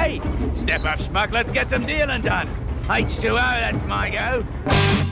Hey, step up, Schmuck. Let's get some dealing done. H2O, that's my go.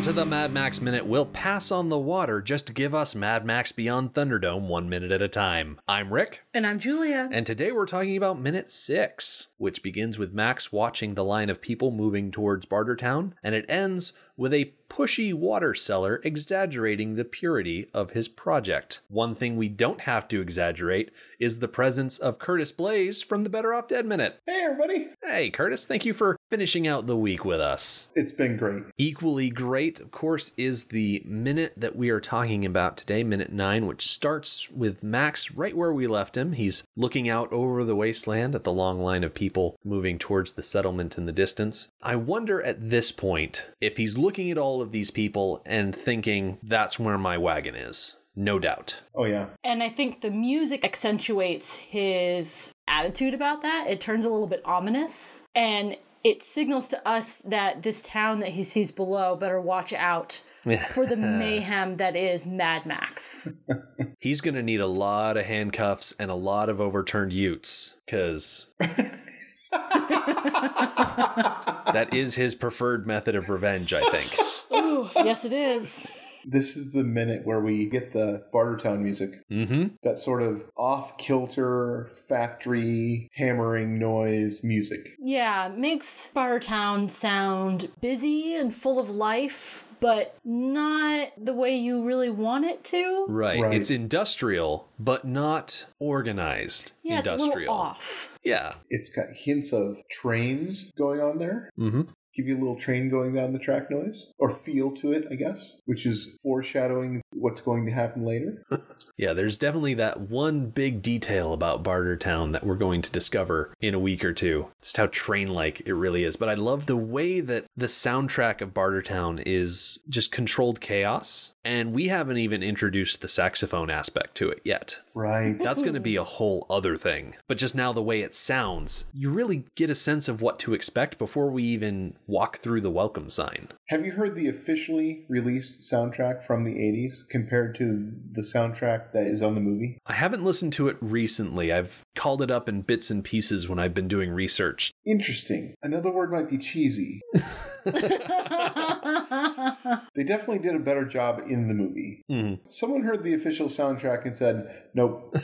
Welcome to the Mad Max Minute. We'll pass on the water just to give us Mad Max Beyond Thunderdome one minute at a time. I'm Rick, And I'm Julia. and today we're talking about minute six, which begins with Max watching the line of people moving towards Bartertown, and it ends with a pushy water seller exaggerating the purity of his project. One thing we don't have to exaggerate is the presence of Curtis Blaze from the Better Off Dead Minute. Hey, everybody. Hey, Curtis, thank you for finishing out the week with us. It's been great. Equally great, of course, is the minute that we are talking about today, minute nine, which starts with Max right where we left him. He's looking out over the wasteland at the long line of people moving towards the settlement in the distance. I wonder at this point if he's looking at all of these people and thinking, that's where my wagon is. No doubt. Oh, yeah. And I think the music accentuates his attitude about that. It turns a little bit ominous. And it signals to us that this town that he sees below better watch out for the mayhem that is Mad Max. He's going to need a lot of handcuffs and a lot of overturned utes, because that is his preferred method of revenge, I think. Ooh, yes, it is. This is the minute where we get the Bartertown music. Mm-hmm. That sort of off kilter, factory, hammering noise music. Yeah, makes Bartertown sound busy and full of life, but not the way you really want it to. Right. Right. It's industrial, but not organized Yeah, it's a industrial. little off. Yeah. It's got hints of trains going on there. Mm-hmm. Give you a little train going down the track noise, or feel to it, I guess, which is foreshadowing what's going to happen later. Yeah, there's definitely that one big detail about Bartertown that we're going to discover in a week or two. Just how train like it really is. But I love the way that the soundtrack of Bartertown is just controlled chaos. And we haven't even introduced the saxophone aspect to it yet. Right. That's going to be a whole other thing. But just now, the way it sounds, you really get a sense of what to expect before we even walk through the welcome sign. Have you heard the officially released soundtrack from the 80s compared to the soundtrack that is on the movie? I haven't listened to it recently. I've called it up in bits and pieces when I've been doing research. Interesting. Another word might be cheesy. They definitely did a better job in the movie. Mhm. Someone heard the official soundtrack and said, nope,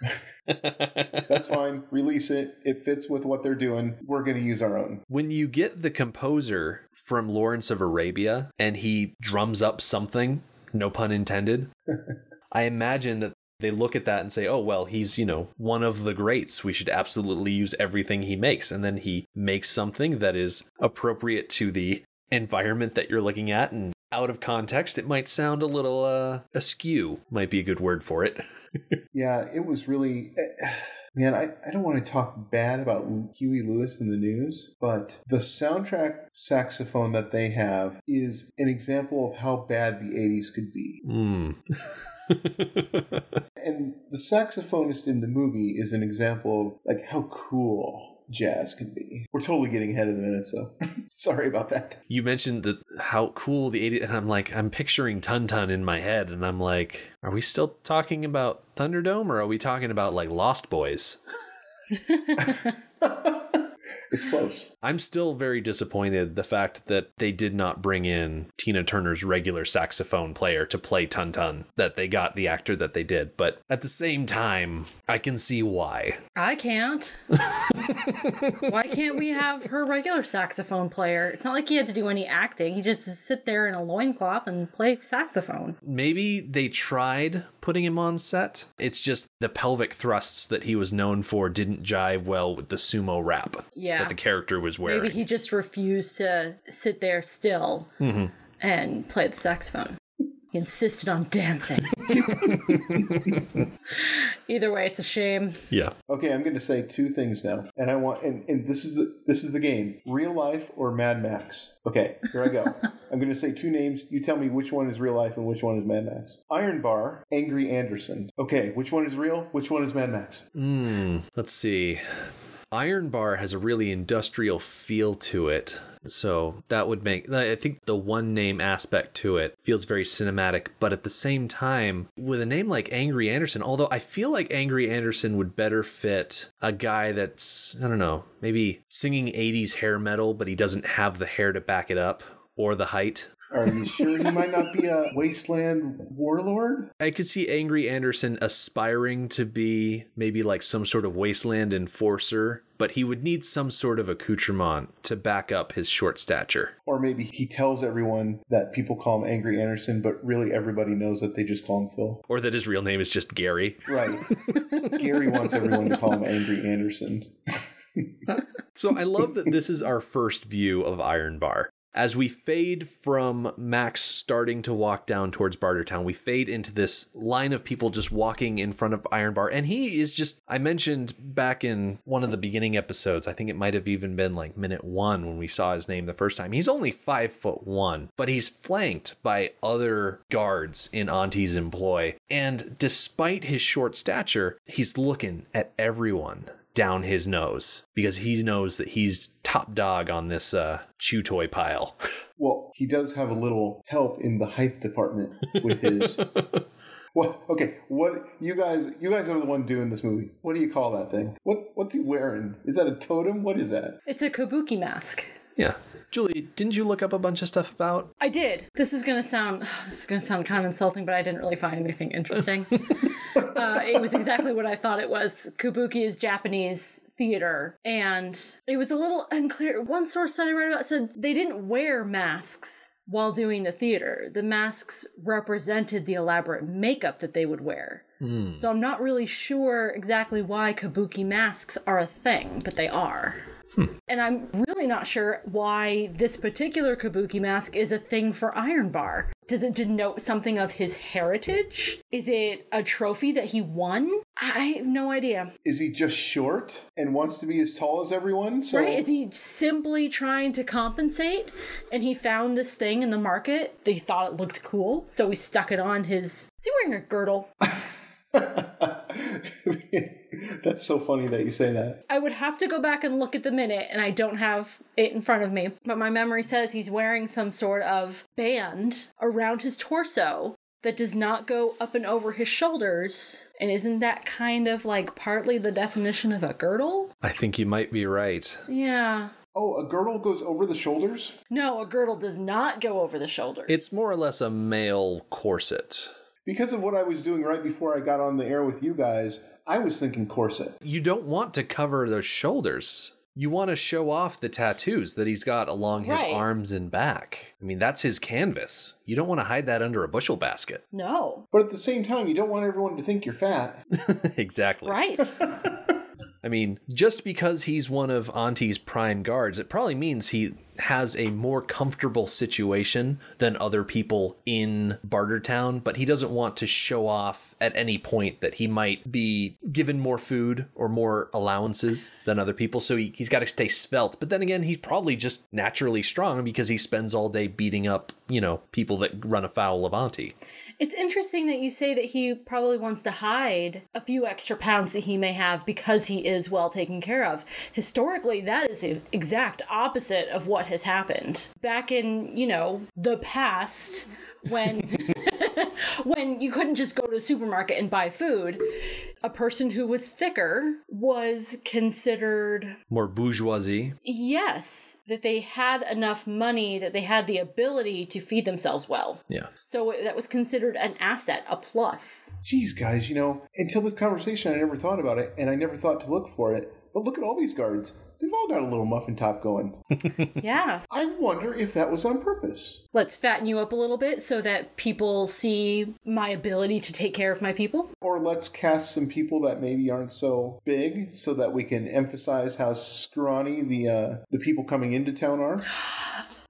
that's fine. Release it. It fits with what they're doing. We're going to use our own. when you get the composer from Lawrence of Arabia and he drums up something, no pun intended, I imagine that they look at that and say, oh, well, he's, you know, one of the greats. We should absolutely use everything he makes. And then he makes something that is appropriate to the environment that you're looking at. And out of context, it might sound a little uh, askew, might be a good word for it. Yeah, it was really. eh, Man, I, I don't want to talk bad about Huey Lewis and the News, but the soundtrack saxophone that they have is an example of how bad the 80s could be. Hmm. And the saxophonist in the movie is an example of like how cool jazz can be. We're totally getting ahead of the minute, so sorry about that. you mentioned that how cool the 80s and i'm like i'm picturing tun tun in my head and i'm like are we still talking about thunderdome or are we talking about like lost boys It's close. i'm still very disappointed the fact that they did not bring in tina turner's regular saxophone player to play tun tun that they got the actor that they did but at the same time i can see why I can't. Why can't we have her regular saxophone player? It's not like he had to do any acting. He just sit there in a loincloth and play saxophone. maybe they tried putting him on set it's just the pelvic thrusts that he was known for didn't jive well with the sumo wrap Yeah. that the character was wearing Maybe he just refused to sit there still mm-hmm. and play the saxophone. He insisted on dancing. Either way, it's a shame. Yeah. Okay, I'm going to say two things now, and I want and, and this is the this is the game: real life or Mad Max. Okay, here I go. I'm going to say two names. You tell me which one is real life and which one is Mad Max. Iron Bar, Angry Anderson. Okay, which one is real? Which one is Mad Max? Mm, let's see. Iron Bar has a really industrial feel to it. So that would make, I think the one name aspect to it feels very cinematic, but at the same time, with a name like Angry Anderson, although I feel like Angry Anderson would better fit a guy that's, I don't know, maybe singing 80s hair metal, but he doesn't have the hair to back it up or the height. Are you sure he might not be a wasteland warlord? I could see Angry Anderson aspiring to be maybe like some sort of wasteland enforcer, but he would need some sort of accoutrement to back up his short stature. Or maybe he tells everyone that people call him Angry Anderson, but really everybody knows that they just call him Phil. Or that his real name is just Gary. Right. Gary wants everyone to call him Angry Anderson. So I love that this is our first view of Iron Bar. As we fade from Max starting to walk down towards Bartertown, we fade into this line of people just walking in front of Iron Bar. And he is just, I mentioned back in one of the beginning episodes, I think it might have even been like minute one when we saw his name the first time. He's only five foot one, but he's flanked by other guards in Auntie's employ. And despite his short stature, he's looking at everyone down his nose because he knows that he's top dog on this uh, chew toy pile. Well, he does have a little help in the height department with his. What? Okay. What you guys? You guys are the one doing this movie. What do you call that thing? What? What's he wearing? Is that a totem? What is that? It's a kabuki mask. yeah. Julie, didn't you look up a bunch of stuff about? I did. This is gonna sound this is gonna sound kind of insulting, but I didn't really find anything interesting. uh, it was exactly what I thought it was. Kabuki is Japanese theater, and it was a little unclear. One source that I read about said they didn't wear masks while doing the theater. The masks represented the elaborate makeup that they would wear. So I'm not really sure exactly why kabuki masks are a thing, but they are. And I'm really not sure why this particular kabuki mask is a thing for Iron Bar. Does it denote something of his heritage? Is it a trophy that he won? I have no idea. Is he just short and wants to be as tall as everyone? So Right? Is he simply trying to compensate? And he found this thing in the market. They thought it looked cool, so he stuck it on his. Is he wearing a girdle? That's so funny that you say that. I would have to go back and look at the minute, and I don't have it in front of me. But my memory says he's wearing some sort of band around his torso that does not go up and over his shoulders. And isn't that kind of like partly the definition of a girdle? I think you might be right. Yeah. Oh, a girdle goes over the shoulders? No, a girdle does not go over the shoulders. It's more or less a male corset. Because of what I was doing right before I got on the air with you guys, I was thinking corset. You don't want to cover those shoulders. You want to show off the tattoos that he's got along his Right. arms and back. I mean, that's his canvas. You don't want to hide that under a bushel basket. No. But at the same time, you don't want everyone to think you're fat. exactly. Right. I mean, just because he's one of Auntie's prime guards, it probably means he has a more comfortable situation than other people in Bartertown, but he doesn't want to show off at any point that he might be given more food or more allowances than other people. So he, he's got to stay svelte. But then again, he's probably just naturally strong because he spends all day beating up, you know, people that run afoul of Auntie. It's interesting that you say that he probably wants to hide a few extra pounds that he may have because he is well taken care of. Historically, that is the exact opposite of what has happened. Back in, you know, the past, when when you couldn't just go to a supermarket and buy food, a person who was thicker was considered More bourgeoisie. yes, that they had enough money that they had the ability to feed themselves well. Yeah. So that was considered an asset, a plus. Geez, guys, you know, until this conversation, I never thought about it, and I never thought to look for it. But look at all these guards. They've all got a little muffin top going. Yeah. I wonder if that was on purpose. Let's fatten you up a little bit so that people see my ability to take care of my people. Or let's cast some people that maybe aren't so big so that we can emphasize how scrawny the uh, the people coming into town are.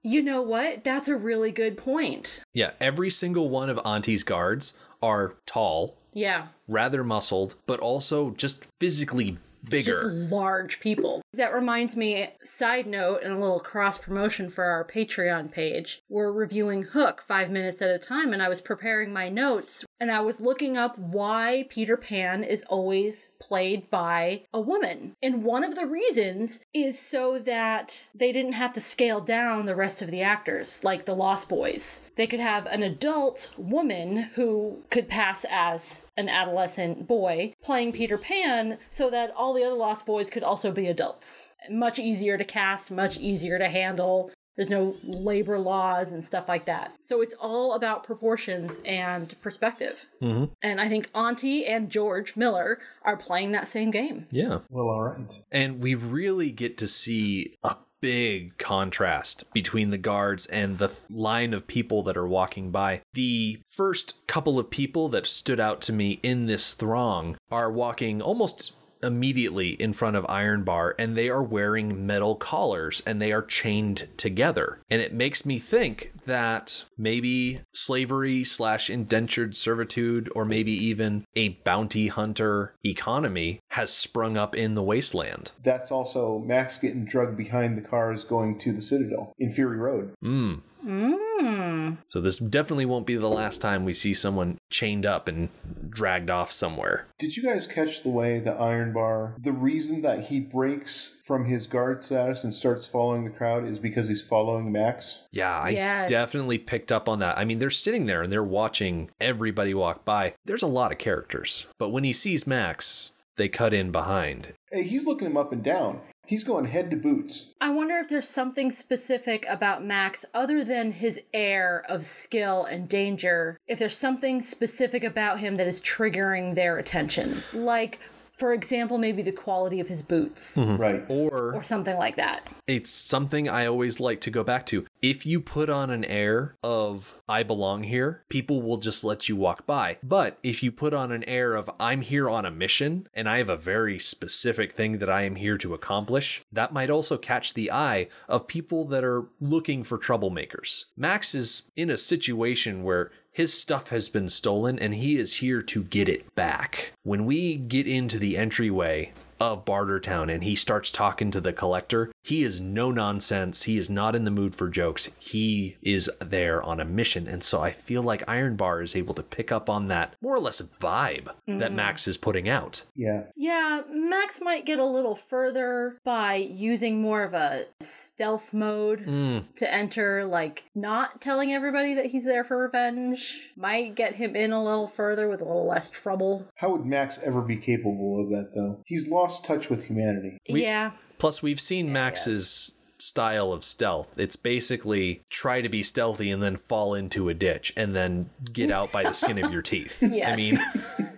You know what? That's a really good point. Yeah, every single one of Auntie's guards are tall, Yeah. rather muscled, but also just physically bigger. Large people. That reminds me, side note, and a little cross promotion for our Patreon page. We're reviewing Hook five minutes at a time, and I was preparing my notes and I was looking up why Peter Pan is always played by a woman. And one of the reasons is so that they didn't have to scale down the rest of the actors, like the Lost Boys. They could have an adult woman who could pass as an adolescent boy playing Peter Pan so that all the other Lost Boys could also be adults. Much easier to cast, much easier to handle. There's no labor laws and stuff like that. So it's all about proportions and perspective. Mhm. And I think Auntie and George Miller are playing that same game. Yeah. Well, all right. And we really get to see a big contrast between the guards and the th- line of people that are walking by. The first couple of people that stood out to me in this throng are walking almost immediately in front of Iron Bar and they are wearing metal collars and they are chained together. And it makes me think that maybe slavery slash indentured servitude or maybe even a bounty hunter economy has sprung up in the wasteland. That's also Max getting drugged behind the cars going to the Citadel in Fury Road. Mm. Mmm. So this definitely won't be the last time we see someone chained up and dragged off somewhere. Did you guys catch the way the Iron Bar, the reason that he breaks from his guard status and starts following the crowd is because he's following Max? Yeah, I Yes. definitely picked up on that. I mean, they're sitting there and they're watching everybody walk by. There's a lot of characters. But when he sees Max, they cut in behind. Hey, he's looking him up and down. He's going head to boots. I wonder if there's something specific about Max other than his air of skill and danger. If there's something specific about him that is triggering their attention. Like, for example, maybe the quality of his boots mm-hmm. Right. Or or something like that. it's something I always like to go back to. If you put on an air of I belong here, people will just let you walk by. But if you put on an air of I'm here on a mission and I have a very specific thing that I am here to accomplish, that might also catch the eye of people that are looking for troublemakers. Max is in a situation where his stuff has been stolen and he is here to get it back. When we get into the entryway of Bartertown and he starts talking to the collector, he is no nonsense. He is not in the mood for jokes. He is there on a mission. And so I feel like Iron Bar is able to pick up on that more or less vibe that Max is putting out. Yeah. Yeah, Max might get a little further by using more of a stealth mode Mm, to enter, like not telling everybody that he's there for revenge. Might get him in a little further with a little less trouble. How would Max ever be capable of that, though? He's lost touch with humanity. We- yeah. Plus, we've seen Max's style of stealth. It's basically try to be stealthy and then fall into a ditch and then get out by the skin of your teeth. I mean,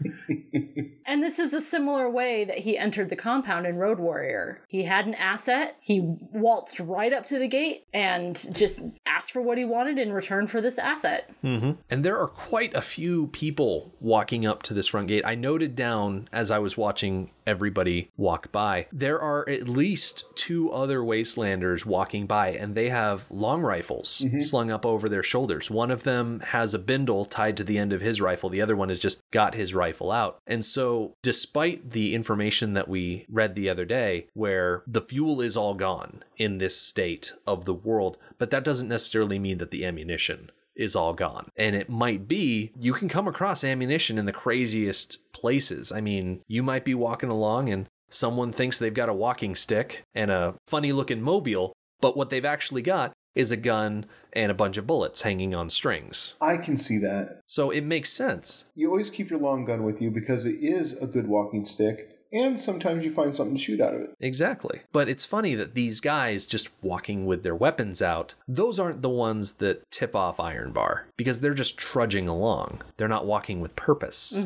And this is a similar way that he entered the compound in Road Warrior. He had an asset, he waltzed right up to the gate and just asked for what he wanted in return for this asset. Mm-hmm. And there are quite a few people walking up to this front gate. I noted down as I was watching everybody walk by, there are at least two other Wastelanders walking by, and they have long rifles mm-hmm. slung up over their shoulders. One of them has a bindle tied to the end of his rifle, the other one is just got his rifle out. And so, despite the information that we read the other day, where the fuel is all gone in this state of the world, but that doesn't necessarily mean that the ammunition is all gone. And it might be you can come across ammunition in the craziest places. I mean, you might be walking along and someone thinks they've got a walking stick and a funny looking mobile, but what they've actually got is a gun and a bunch of bullets hanging on strings. I can see that. So it makes sense. You always keep your long gun with you because it is a good walking stick, and sometimes you find something to shoot out of it. Exactly. But it's funny that these guys just walking with their weapons out, those aren't the ones that tip off Iron Bar because they're just trudging along. They're not walking with purpose.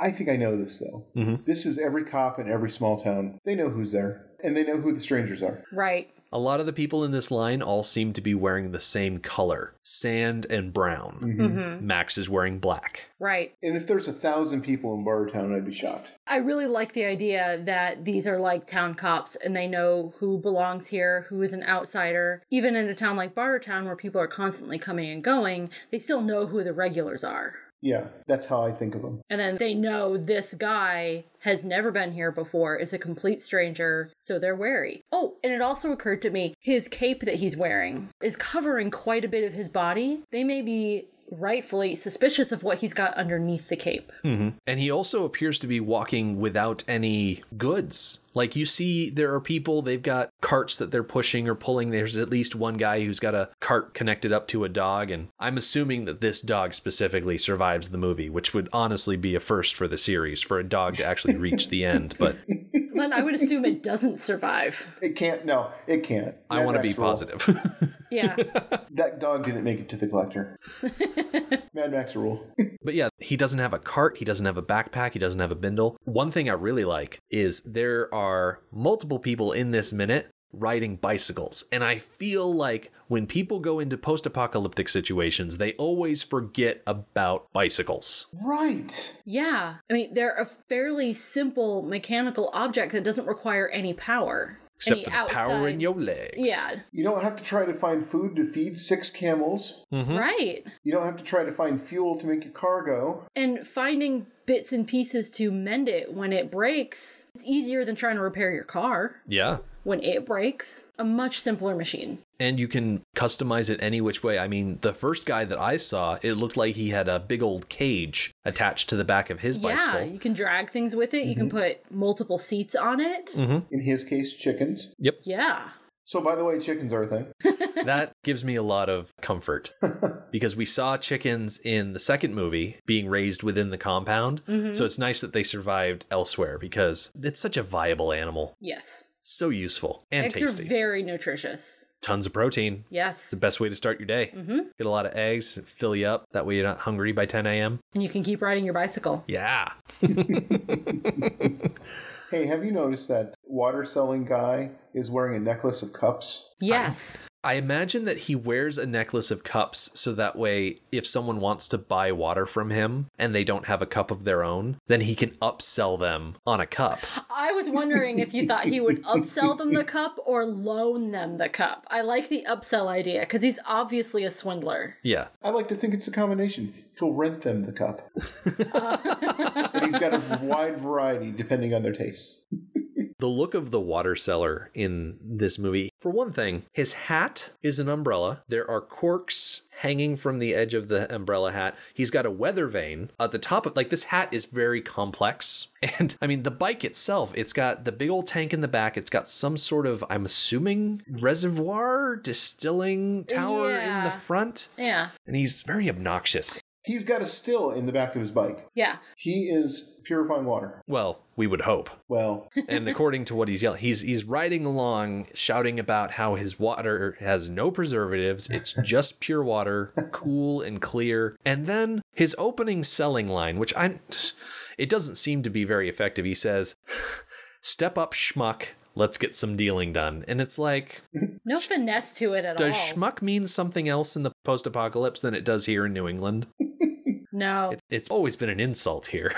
I think I know this, though. Mhm. This is every cop in every small town. They know who's there, and they know who the strangers are. Right. A lot of the people in this line all seem to be wearing the same color sand and brown. Mm-hmm. Max is wearing black. Right. And if there's a thousand people in Bartertown, I'd be shocked. I really like the idea that these are like town cops and they know who belongs here, who is an outsider. Even in a town like Bartertown where people are constantly coming and going, they still know who the regulars are. Yeah, that's how I think of them. And then they know this guy has never been here before, is a complete stranger, so they're wary. Oh, and it also occurred to me his cape that he's wearing is covering quite a bit of his body. They may be rightfully suspicious of what he's got underneath the cape. Mm-hmm. And he also appears to be walking without any goods. Like you see, there are people, they've got carts that they're pushing or pulling. There's at least one guy who's got a cart connected up to a dog. And I'm assuming that this dog specifically survives the movie, which would honestly be a first for the series for a dog to actually reach the end. But Then I would assume it doesn't survive. It can't. No, it can't. I want to be rule. positive. Yeah. That dog didn't make it to the collector. Mad Max rule. But yeah, he doesn't have a cart, he doesn't have a backpack, he doesn't have a bindle. One thing I really like is there are multiple people in this minute riding bicycles. And I feel like when people go into post apocalyptic situations, they always forget about bicycles. Right. Yeah. I mean, they're a fairly simple mechanical object that doesn't require any power. Except Any for the power in your legs. Yeah. You don't have to try to find food to feed six camels. Mm-hmm. Right. You don't have to try to find fuel to make your car go. And finding bits and pieces to mend it when it breaks, it's easier than trying to repair your car Yeah. when it breaks. A much simpler machine. And you can customize it any which way. I mean, the first guy that I saw, it looked like he had a big old cage attached to the back of his Yeah, bicycle. you can drag things with it. You can mm-hmm. put multiple seats on it. Mm-hmm. In his case, chickens. Yep. Yeah. So, by the way, chickens are a thing. that gives me a lot of comfort because we saw chickens in the second movie being raised within the compound. Mm-hmm. So it's nice that they survived elsewhere because it's such a viable animal. Yes. So useful and Eggs tasty. are very nutritious. Tons of protein. Yes. The best way to start your day. Mm-hmm. Get a lot of eggs, fill you up. That way you're not hungry by 10 a.m. And you can keep riding your bicycle. Yeah. Hey, have you noticed that water selling guy is wearing a necklace of cups? Yes. I imagine that he wears a necklace of cups so that way, if someone wants to buy water from him and they don't have a cup of their own, then he can upsell them on a cup. I was wondering if you thought he would upsell them the cup or loan them the cup. I like the upsell idea because he's obviously a swindler. Yeah. I like to think it's a combination. He'll rent them the cup. and he's got a wide variety depending on their tastes. The look of the water seller in this movie, for one thing, his hat is an umbrella. There are corks hanging from the edge of the umbrella hat. He's got a weather vane at the top of like this hat is very complex. And I mean the bike itself, it's got the big old tank in the back. It's got some sort of I'm assuming reservoir distilling tower in the Yeah. front. Yeah. And he's very obnoxious. He's got a still in the back of his bike. Yeah. He is purifying water. Well, we would hope. Well, and according to what he's yelling, he's he's riding along shouting about how his water has no preservatives, it's just pure water, cool and clear. And then his opening selling line, which I it doesn't seem to be very effective. He says, "Step up, schmuck." Let's get some dealing done. And it's like, No finesse to it at does all. Does schmuck mean something else in the post apocalypse than it does here in New England? no. It, it's always been an insult here.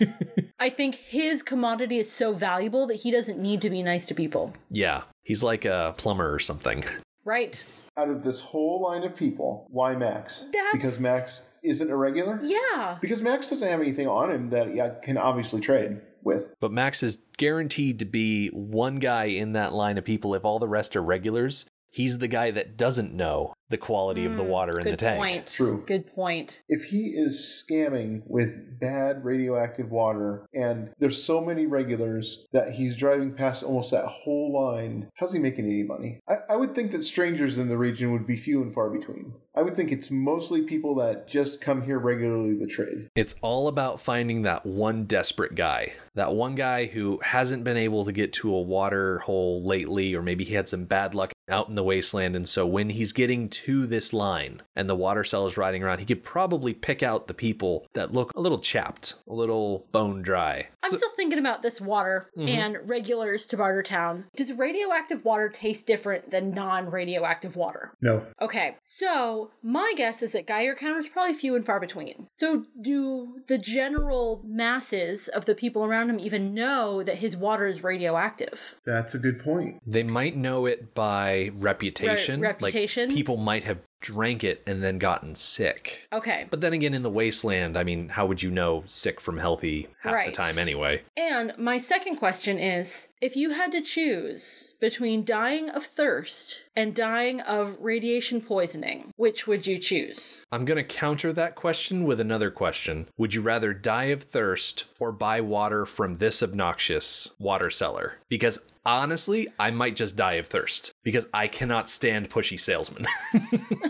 I think his commodity is so valuable that he doesn't need to be nice to people. yeah, he's like a plumber or something. Right. out of this whole line of people, why Max? That's- Because Max isn't irregular? Yeah. Because Max doesn't have anything on him that he can obviously trade with. But Max is guaranteed to be one guy in that line of people. If all the rest are regulars, he's the guy that doesn't know the quality of the hmm, water in the tank. point. True. Good point. If he is scamming with bad radioactive water and there's so many regulars that he's driving past almost that whole line, how's he making any money? I, I would think that strangers in the region would be few and far between. I would think it's mostly people that just come here regularly to trade. It's all about finding that one desperate guy. That one guy who hasn't been able to get to a water hole lately, or maybe he had some bad luck out in the wasteland. And so when he's getting to this line and the water cell is riding around, he could probably pick out the people that look a little chapped, a little bone dry. I'm still thinking about this water Mm-hmm. and regulars to Bartertown. Does radioactive water taste different than non radioactive water? No. Okay, so my guess is that Geiger counters probably few and far between. So, do the general masses of the people around him even know that his water is radioactive? That's a good point. They might know it by reputation. Re- reputation? Like people might have drank it and then gotten sick. Okay. But then again, in the wasteland, I mean, how would you know sick from healthy half Right. the time anyway? And my second question is if you had to choose between dying of thirst and dying of radiation poisoning, which would you choose? I'm going to counter that question with another question. Would you rather die of thirst or buy water from this obnoxious water seller? Because honestly, I might just die of thirst because I cannot stand pushy salesmen.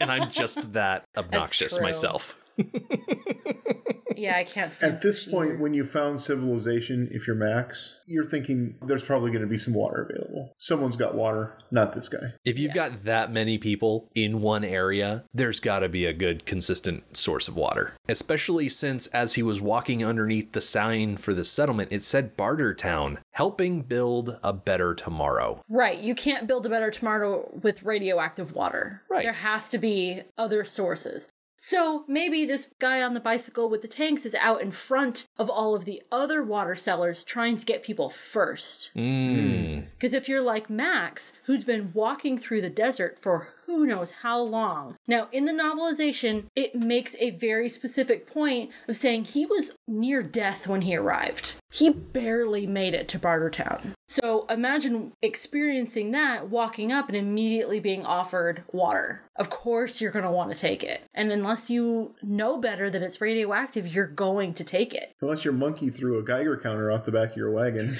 and I'm just that obnoxious myself. Yeah, I can't stand At this point, either. when you found civilization, if you're Max, you're thinking there's probably going to be some water available. Someone's got water, not this guy. If you've got that many people in one area, there's got to be a good, consistent source of water. Especially since, as he was walking underneath the sign for the settlement, it said Barter Town, helping build a better tomorrow. Right, you can't build a better tomorrow with radioactive water. Right. There has to be other sources. So maybe this guy on the bicycle with the tanks is out in front of all of the other water sellers trying to get people first. Mm. Because if you're like Max, who's been walking through the desert for who knows how long. Now, in the novelization, it makes a very specific point of saying he was near death when he arrived. He barely made it to Bartertown. So imagine experiencing that, walking up and immediately being offered water. Of course, you're going to want to take it. And unless you know better that it's radioactive, you're going to take it. Unless your monkey threw a Geiger counter off the back of your wagon.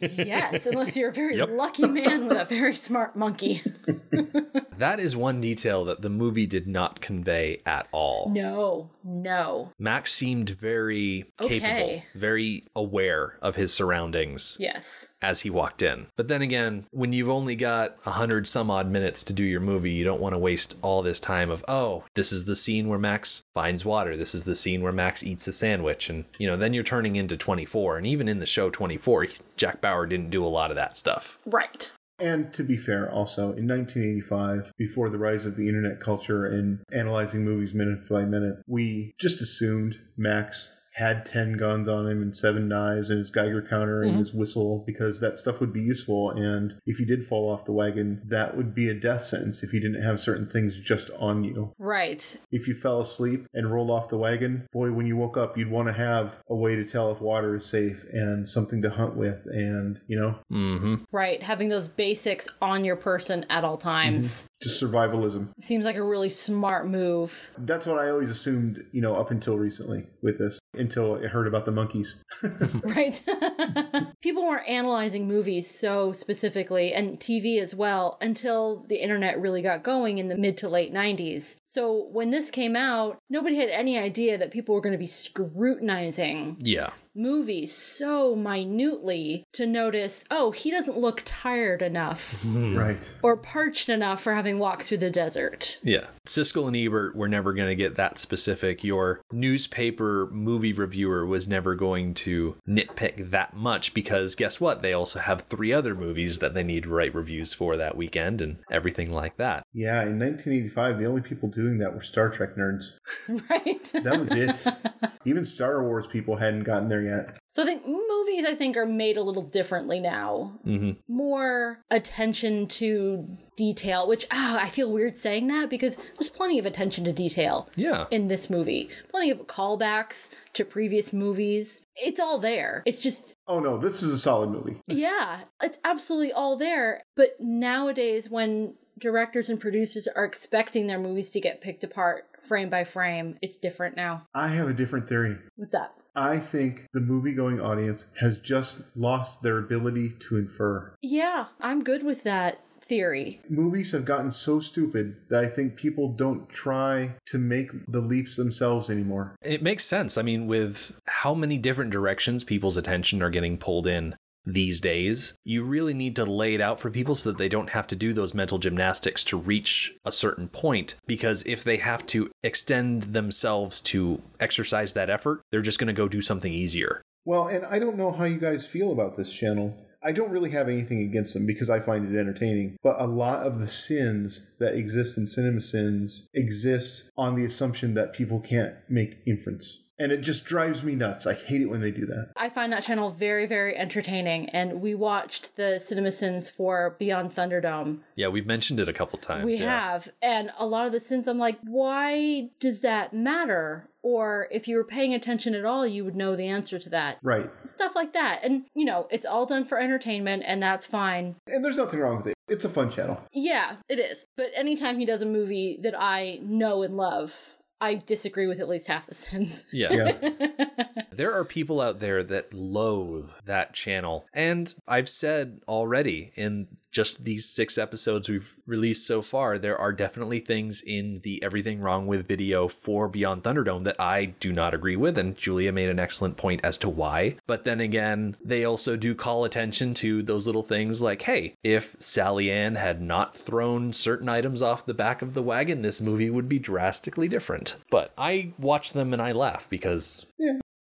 Yes, unless you're a very lucky man with a very smart monkey. That is one detail that the movie did not convey at all. No, no. Max seemed very capable, very aware of his surroundings Yes. as he walked in. But then again, when you've only got a hundred some odd minutes to do your movie, you don't want to waste all this time of, oh, this is the scene where Max finds water. This is the scene where Max eats a sandwich. And, you know, then you're turning into 24. And even in the show 24, Jack Bauer didn't do a lot of that stuff. Right. And to be fair, also, in 1985, before the rise of the internet culture and analyzing movies minute by minute, we just assumed Max had 10 guns on him and seven knives and his Geiger counter and his whistle because that stuff would be useful. And if he did fall off the wagon, that would be a death sentence if you didn't have certain things just on you. Right. If you fell asleep and rolled off the wagon, boy, when you woke up, you'd want to have a way to tell if water is safe and something to hunt with and, you know, Mm-hmm. Right. Having those basics on your person at all times just survivalism. seems like a really smart move. That's what I always assumed, you know, up until recently with this, until I heard about the monkeys. Right. People weren't analyzing movies so specifically and TV as well until the internet really got going in the mid to late 90s. So when this came out, nobody had any idea that people were going to be scrutinizing Yeah. movies so minutely to notice, oh, he doesn't look tired enough mm-hmm. Right. or parched enough for having walked through the desert. Yeah. Siskel and Ebert were never going to get that specific. Your newspaper movie reviewer was never going to nitpick that much because guess what? They also have three other movies that they need to write reviews for that weekend and everything like that. Yeah, in 1985, the only people doing that were Star Trek nerds. right? That was it. Even Star Wars people hadn't gotten there yet. so I think movies, I think, are made a little differently now. Mm-hmm. More attention to detail, which ah, I feel weird saying that because there's plenty of attention to detail Yeah. in this movie. Plenty of callbacks to previous movies. It's all there. It's just Oh no, this is a solid movie. yeah, it's absolutely all there. But nowadays, when directors and producers are expecting their movies to get picked apart frame by frame, it's different now. I have a different theory. What's up? I think the movie going audience has just lost their ability to infer. Yeah, I'm good with that theory. Movies have gotten so stupid that I think people don't try to make the leaps themselves anymore. It makes sense. I mean, with how many different directions people's attention are getting pulled in these days, you really need to lay it out for people so that they don't have to do those mental gymnastics to reach a certain point. Because if they have to extend themselves to exercise that effort, they're just going to go do something easier. Well, and I don't know how you guys feel about this channel. I don't really have anything against them because I find it entertaining. But a lot of the sins that exist in Cinema Sins exist on the assumption that people can't make inference. And it just drives me nuts. I hate it when they do that. I find that channel very, very entertaining. And we watched the CinemaSins for Beyond Thunderdome. Yeah, we've mentioned it a couple times. We yeah. have. And a lot of the sins, I'm like, why does that matter? Or if you were paying attention at all, you would know the answer to that. Right. Stuff like that. And, you know, it's all done for entertainment, and that's fine. And there's nothing wrong with it. It's a fun channel. Yeah, it is. But anytime he does a movie that I know and love, I disagree with at least half the sins. Yeah. Yeah. There are people out there that loathe that channel. And I've said already in just these six episodes we've released so far, there are definitely things in the Everything Wrong with video for Beyond Thunderdome that I do not agree with. And Julia made an excellent point as to why. But then again, they also do call attention to those little things like, hey, if Sally Ann had not thrown certain items off the back of the wagon, this movie would be drastically different. But I watch them and I laugh because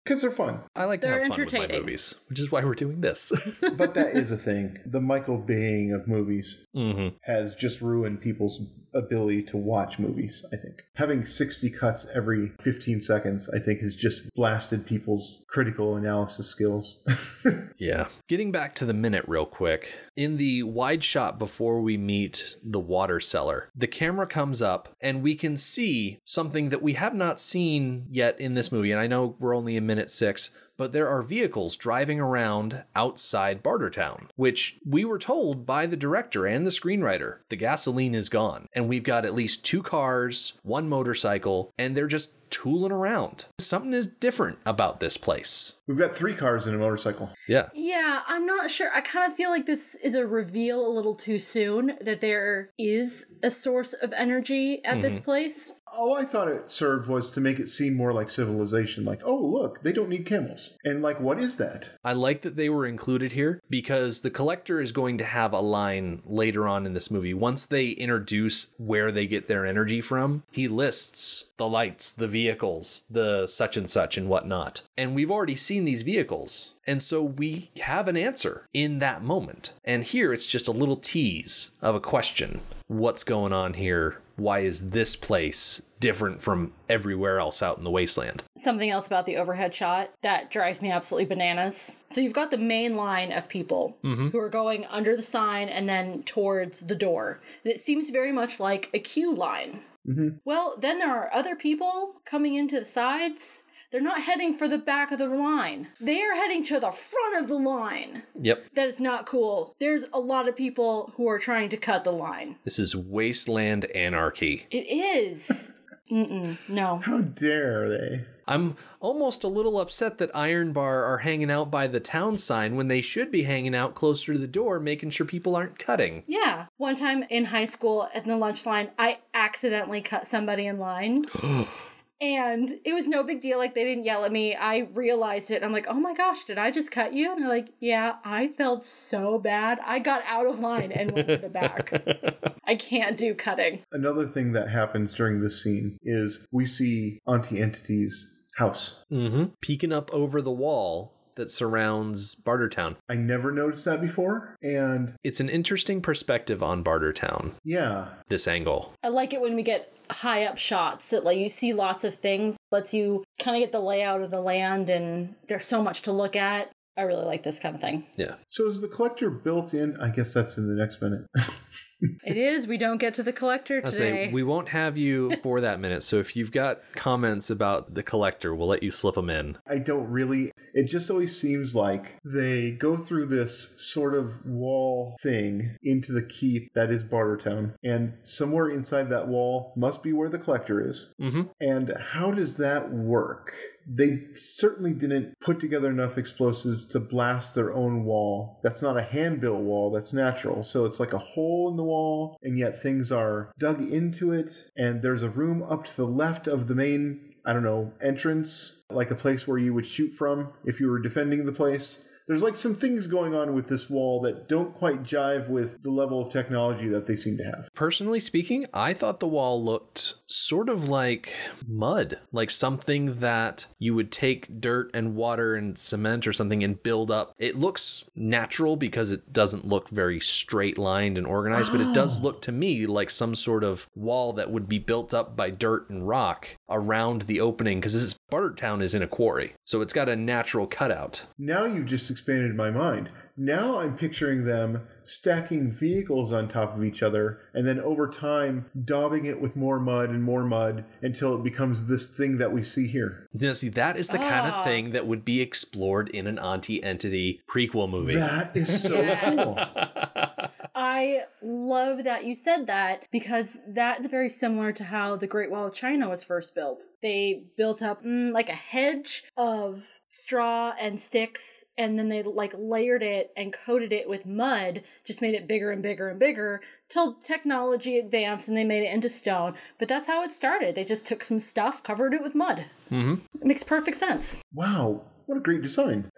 Because they're fun. I like to They're have fun with my entertaining. movies, which is why we're doing this. But that is a thing. The Michael Baying of movies hmm has just ruined people's ability to watch movies, I think. Having 60 cuts every 15 seconds, I think, has just blasted people's critical analysis skills. Yeah. Getting back to the minute real quick. In the wide shot before we meet the water seller, the camera comes up and we can see something that we have not seen yet in this movie. And I know we're only in minute six, but there are vehicles driving around outside Bartertown, which we were told by the director and the screenwriter the gasoline is gone. And we've got at least two cars, one motorcycle, and they're just tooling around. Something is different about this place. We've got three cars and a motorcycle. Yeah. Yeah, I'm not sure. I kind of feel like this is a reveal a little too soon that there is a source of energy at this mm-hmm. place. All I thought it served was to make it seem more like civilization. Like, oh, look, they don't need camels. And, like, what is that? I like that they were included here because the collector is going to have a line later on in this movie. Once they introduce where they get their energy from, he lists the lights, the vehicles, the such and such and whatnot. And we've already seen these vehicles. And so we have an answer in that moment. And here it's just a little tease of a question What's going on here? Why is this place different from everywhere else out in the wasteland? Something else about the overhead shot that drives me absolutely bananas. So you've got the main line of people mm-hmm. who are going under the sign and then towards the door. And it seems very much like a queue line. Mm-hmm. Well, then there are other people coming into the sides. They're not heading for the back of the line. They are heading to the front of the line. Yep. That is not cool. There's a lot of people who are trying to cut the line. This is wasteland anarchy. It is. Mm-mm, no. How dare they? I'm almost a little upset that Iron Bar are hanging out by the town sign when they should be hanging out closer to the door, making sure people aren't cutting. Yeah. One time in high school at the lunch line, I accidentally cut somebody in line. and it was no big deal. Like, they didn't yell at me. I realized it. I'm like, oh my gosh, did I just cut you? And they're like, yeah, I felt so bad. I got out of line and went to the back. I can't do cutting. Another thing that happens during this scene is we see Auntie Entity's house. Mm-hmm. Peeking up over the wall that surrounds Bartertown. I never noticed that before. And It's an interesting perspective on Bartertown, yeah, this angle. I like it when we get high up shots that let you see lots of things, lets you kind of get the layout of the land, and there's so much to look at. I really like this kind of thing. Yeah. So is the collector built in? I guess that's in the next minute. It is. We don't get to the collector I today. say we won't have you for that minute. So if you've got comments about the collector, we'll let you slip them in. I don't really. It just always seems like they go through this sort of wall thing into the keep that is Bartertown, and somewhere inside that wall must be where the collector is. Mm-hmm. And how does that work? They certainly didn't put together enough explosives to blast their own wall. That's not a hand built wall, that's natural. So it's like a hole in the wall, and yet things are dug into it, and there's a room up to the left of the main, I don't know, entrance, like a place where you would shoot from if you were defending the place. There's like some things going on with this wall that don't quite jive with the level of technology that they seem to have. Personally speaking, I thought the wall looked sort of like mud, like something that you would take dirt and water and cement or something and build up. It looks natural because it doesn't look very straight lined and organized, but it does oh. look to me like some sort of wall that would be built up by dirt and rock around the opening because this Bartertown is in a quarry. So it's got a natural cutout. Now you've just expanded my mind. Now I'm picturing them stacking vehicles on top of each other and then over time daubing it with more mud and more mud until it becomes this thing that we see here. Now, see, that is the kind Ah. of thing that would be explored in an Auntie Entity prequel movie. That is so Yes. cool. I love that you said that because that's very similar to how the Great Wall of China was first built. They built up mm, like a hedge of straw and sticks, and then they like layered it and coated it with mud, just made it bigger and bigger and bigger till technology advanced and they made it into stone. But that's how it started. They just took some stuff, covered it with mud. Mm-hmm. It makes perfect sense. Wow, what a great design.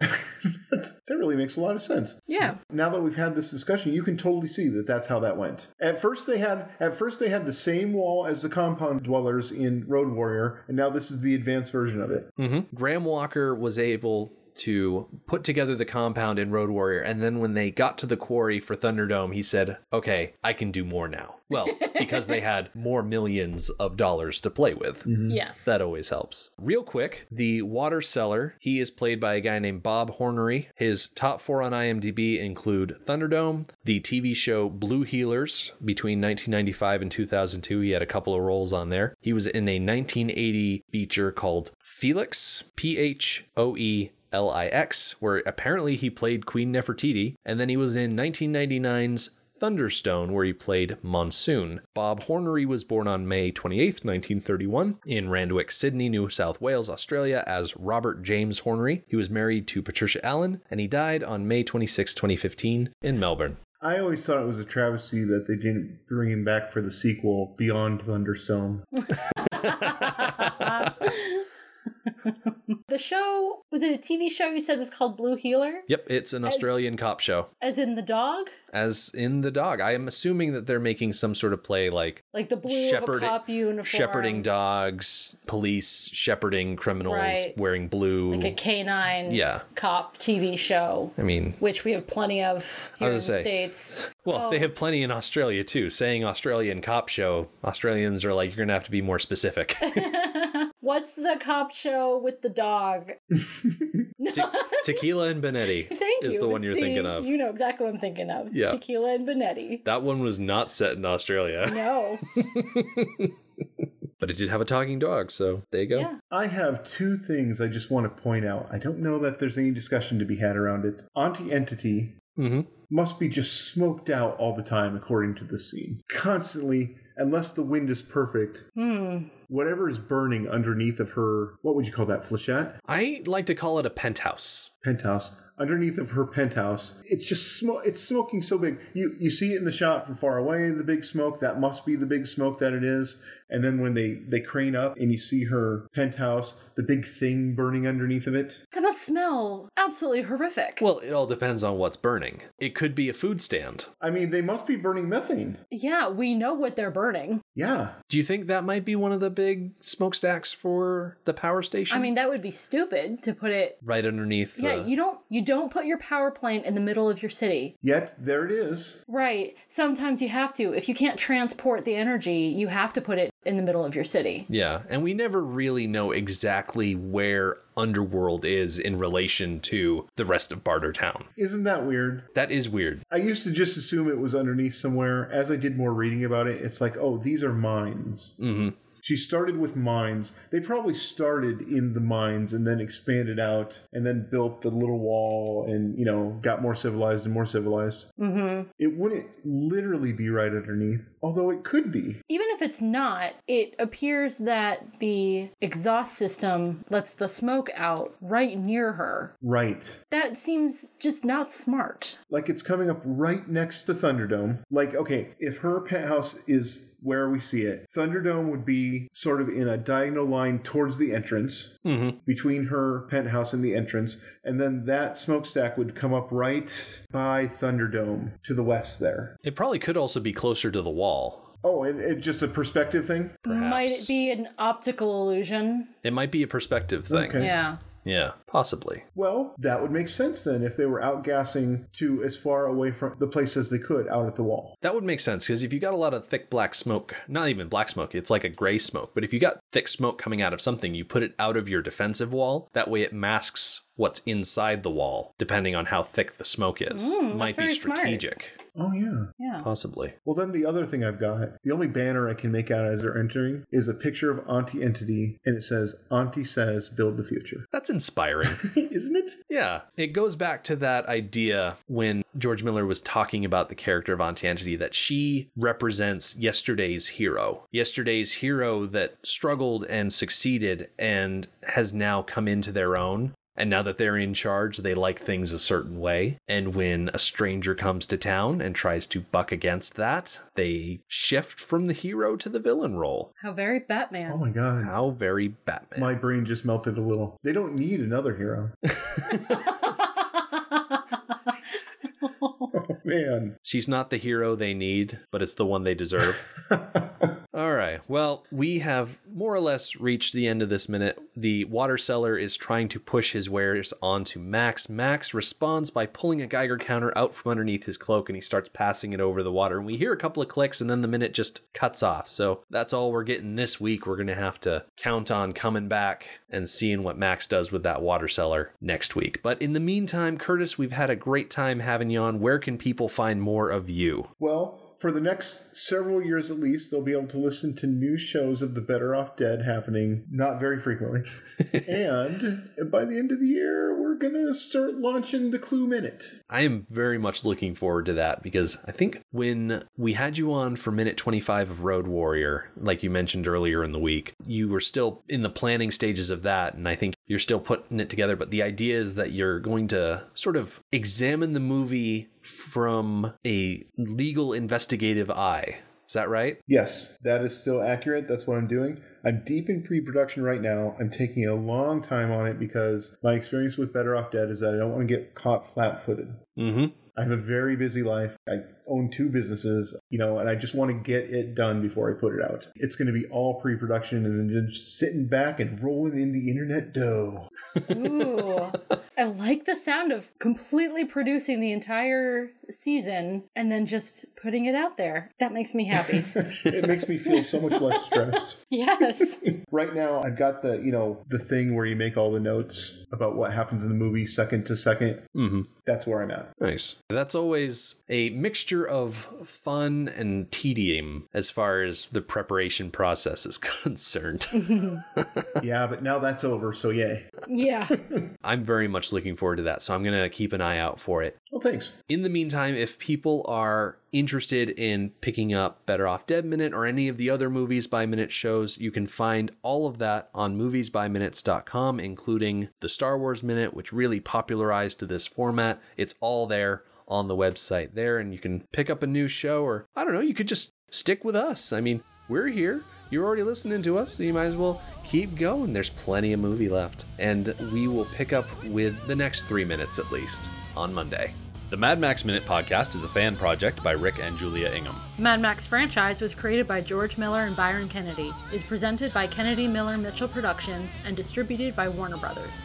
That's, that really makes a lot of sense. Yeah. Now that we've had this discussion, you can totally see that that's how that went. At first they had at first they had the same wall as the compound dwellers in Road Warrior, and now this is the advanced version of it. hmm Graham Walker was able to put together the compound in Road Warrior, and then when they got to the quarry for Thunderdome, he said, "Okay, I can do more now." Well, because they had more millions of dollars to play with. Mm-hmm. Yes. That always helps. Real quick, the water seller, he is played by a guy named Bob Hornery. His top four on IMDb include Thunderdome, the TV show Blue Heelers between 1995 and 2002. He had a couple of roles on there. He was in a 1980 feature called Felix, P H O E L I X, where apparently he played Queen Nefertiti. And then he was in 1999's Thunderstone, where he played Monsoon. Bob Hornery was born on May 28, 1931, in Randwick, Sydney, New South Wales, Australia, as Robert James Hornery. He was married to Patricia Allen, and he died on May 26, 2015, in Melbourne. I always thought it was a travesty that they didn't bring him back for the sequel Beyond Thunderstone. the show was it a TV show you said was called Blue Heeler? Yep, it's an Australian cop show. As in the dog? As in the dog. I am assuming that they're making some sort of play like Like the blue Shepherd- cop uniform. shepherding dogs, police shepherding criminals Right. wearing blue. Like a canine Yeah. cop TV show. I mean, Which we have plenty of here in the say. States. Well, Oh. they have plenty in Australia too. Saying Australian cop show, Australians are like, you're gonna have to be more specific. What's the cop show with the dog? No. Te- tequila and Bonetti Thank is you. the one you're See, thinking of. You know exactly what I'm thinking of. Yeah. Tequila and Bonetti. That one was not set in Australia, No. but it did have a talking dog, so there you go. Yeah. I have two things I just want to point out. I don't know that there's any discussion to be had around it. Auntie Entity hmm must be just smoked out all the time, according to the scene. Constantly, unless the wind is perfect, Hmm. Whatever is burning underneath of her, what would you call that, flechette? I like to call it a penthouse. Penthouse. Underneath of her penthouse, it's just smoke. It's smoking so big. You you see it in the shot from far away. The big smoke that must be the big smoke that it is. And then when they they crane up and you see her penthouse, the big thing burning underneath of it. That must smell absolutely horrific. Well, it all depends on what's burning. It could be a food stand. I mean, they must be burning methane. yeah, we know what they're burning. Yeah. Do you think that might be one of the big smokestacks for the power station? I mean, that would be stupid to put it. right underneath. Yeah, the- you don't you don't put your power plant in the middle of your city. Yet there it is. Right. Sometimes you have to. If you can't transport the energy, you have to put it in the middle of your city. Yeah, and we never really know exactly where Underworld is in relation to the rest of Bartertown. Isn't that weird? That is weird. I used to just assume it was underneath somewhere. As I did more reading about it, it's like, oh, these are mines. hmm She started with mines. They probably started in the mines and then expanded out and then built the little wall and, you know, got more civilized and more civilized. Mm-hmm. It wouldn't literally be right underneath, although it could be. Even if it's not, it appears that the exhaust system lets the smoke out right near her. Right. That seems just not smart. Like it's coming up right next to Thunderdome. Like, okay, if her penthouse is where we see it. Thunderdome would be sort of in a diagonal line towards the entrance, Mm-hmm. between her penthouse and the entrance, and then that smokestack would come up right by Thunderdome to the west there. It probably could also be closer to the wall. Oh, and it's just a perspective thing? Might Perhaps. it be an optical illusion? It might be a perspective thing. Okay. Yeah. Yeah, possibly. Well, that would make sense then if they were outgassing to as far away from the place as they could out at the wall. That would make sense because if you got a lot of thick black smoke, not even black smoke, it's like a gray smoke. But if you got thick smoke coming out of something, you put it out of your defensive wall. That way it masks what's inside the wall, depending on how thick the smoke is. Mm, Might that's be very smart. Strategic, Oh, yeah. Yeah. possibly. Well, then the other thing I've got, the only banner I can make out as they're entering is a picture of Auntie Entity, and it says, Auntie says, build the future. That's inspiring. Isn't it? Yeah, it goes back to that idea when George Miller was talking about the character of Auntie Entity that she represents yesterday's hero. Yesterday's hero that struggled and succeeded and has now come into their own. And now that they're in charge, they like things a certain way. And when a stranger comes to town and tries to buck against that, they shift from the hero to the villain role. How very Batman. Oh my god. How very Batman. My brain just melted a little. They don't need another hero. Oh, man. She's not the hero they need, but it's the one they deserve. All right. Well, we have more or less reached the end of this minute. The water seller is trying to push his wares onto Max. Max responds by pulling a Geiger counter out from underneath his cloak and he starts passing it over the water. And we hear a couple of clicks and then the minute just cuts off. So that's all we're getting this week. We're going to have to count on coming back and seeing what Max does with that water seller next week. But in the meantime, Curtis, we've had a great time having you on. Where can people find more of you? Well, for the next several years at least, they'll be able to listen to new shows of The Better Off Dead happening not very frequently. and by the end of the year, we're going to start launching the Clue Minute. I am very much looking forward to that because I think when we had you on for minute 25 of Road Warrior, like you mentioned earlier in the week, you were still in the planning stages of that. And I think you're still putting it together. But the idea is that you're going to sort of examine the movie from a legal investigative eye. Is that right? Yes, that is still accurate. That's what I'm doing. I'm deep in pre production right now. I'm taking a long time on it because my experience with Better Off Dead is that I don't want to get caught flat footed. Mm hmm. I have a very busy life. I own two businesses, you know, and I just want to get it done before I put it out. It's going to be all pre production and then just sitting back and rolling in the internet dough. Ooh. I like the sound of completely producing the entire season and then just putting it out there. That makes me happy. it makes me feel so much less stressed. yes. Right now, I've got the, you know, the thing where you make all the notes about what happens in the movie second to second. Mm hmm. That's where I'm at. Nice. That's always a mixture of fun and tedium as far as the preparation process is concerned. Yeah, but now that's over, so yay. Yeah. I'm very much looking forward to that, so I'm going to keep an eye out for it. Well, thanks. In the meantime, if people are interested in picking up Better Off Dead Minute or any of the other Movies by Minute shows, you can find all of that on moviesbyminutes.com, including the Star Wars Minute, which really popularized to this format. It's all there on the website there, and you can pick up a new show, or I don't know, you could just stick with us. I mean, we're here. You're already listening to us, so you might as well keep going. There's plenty of movie left. And we will pick up with the next three minutes at least on Monday. The Mad Max Minute podcast is a fan project by Rick and Julia Ingham. Mad Max franchise was created by George Miller and Byron Kennedy, is presented by Kennedy Miller Mitchell Productions, and distributed by Warner Brothers.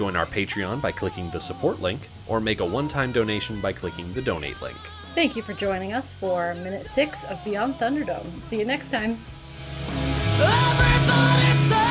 join our Patreon by clicking the support link, or make a one time donation by clicking the donate link. Thank you for joining us for minute six of Beyond Thunderdome. See you next time. Every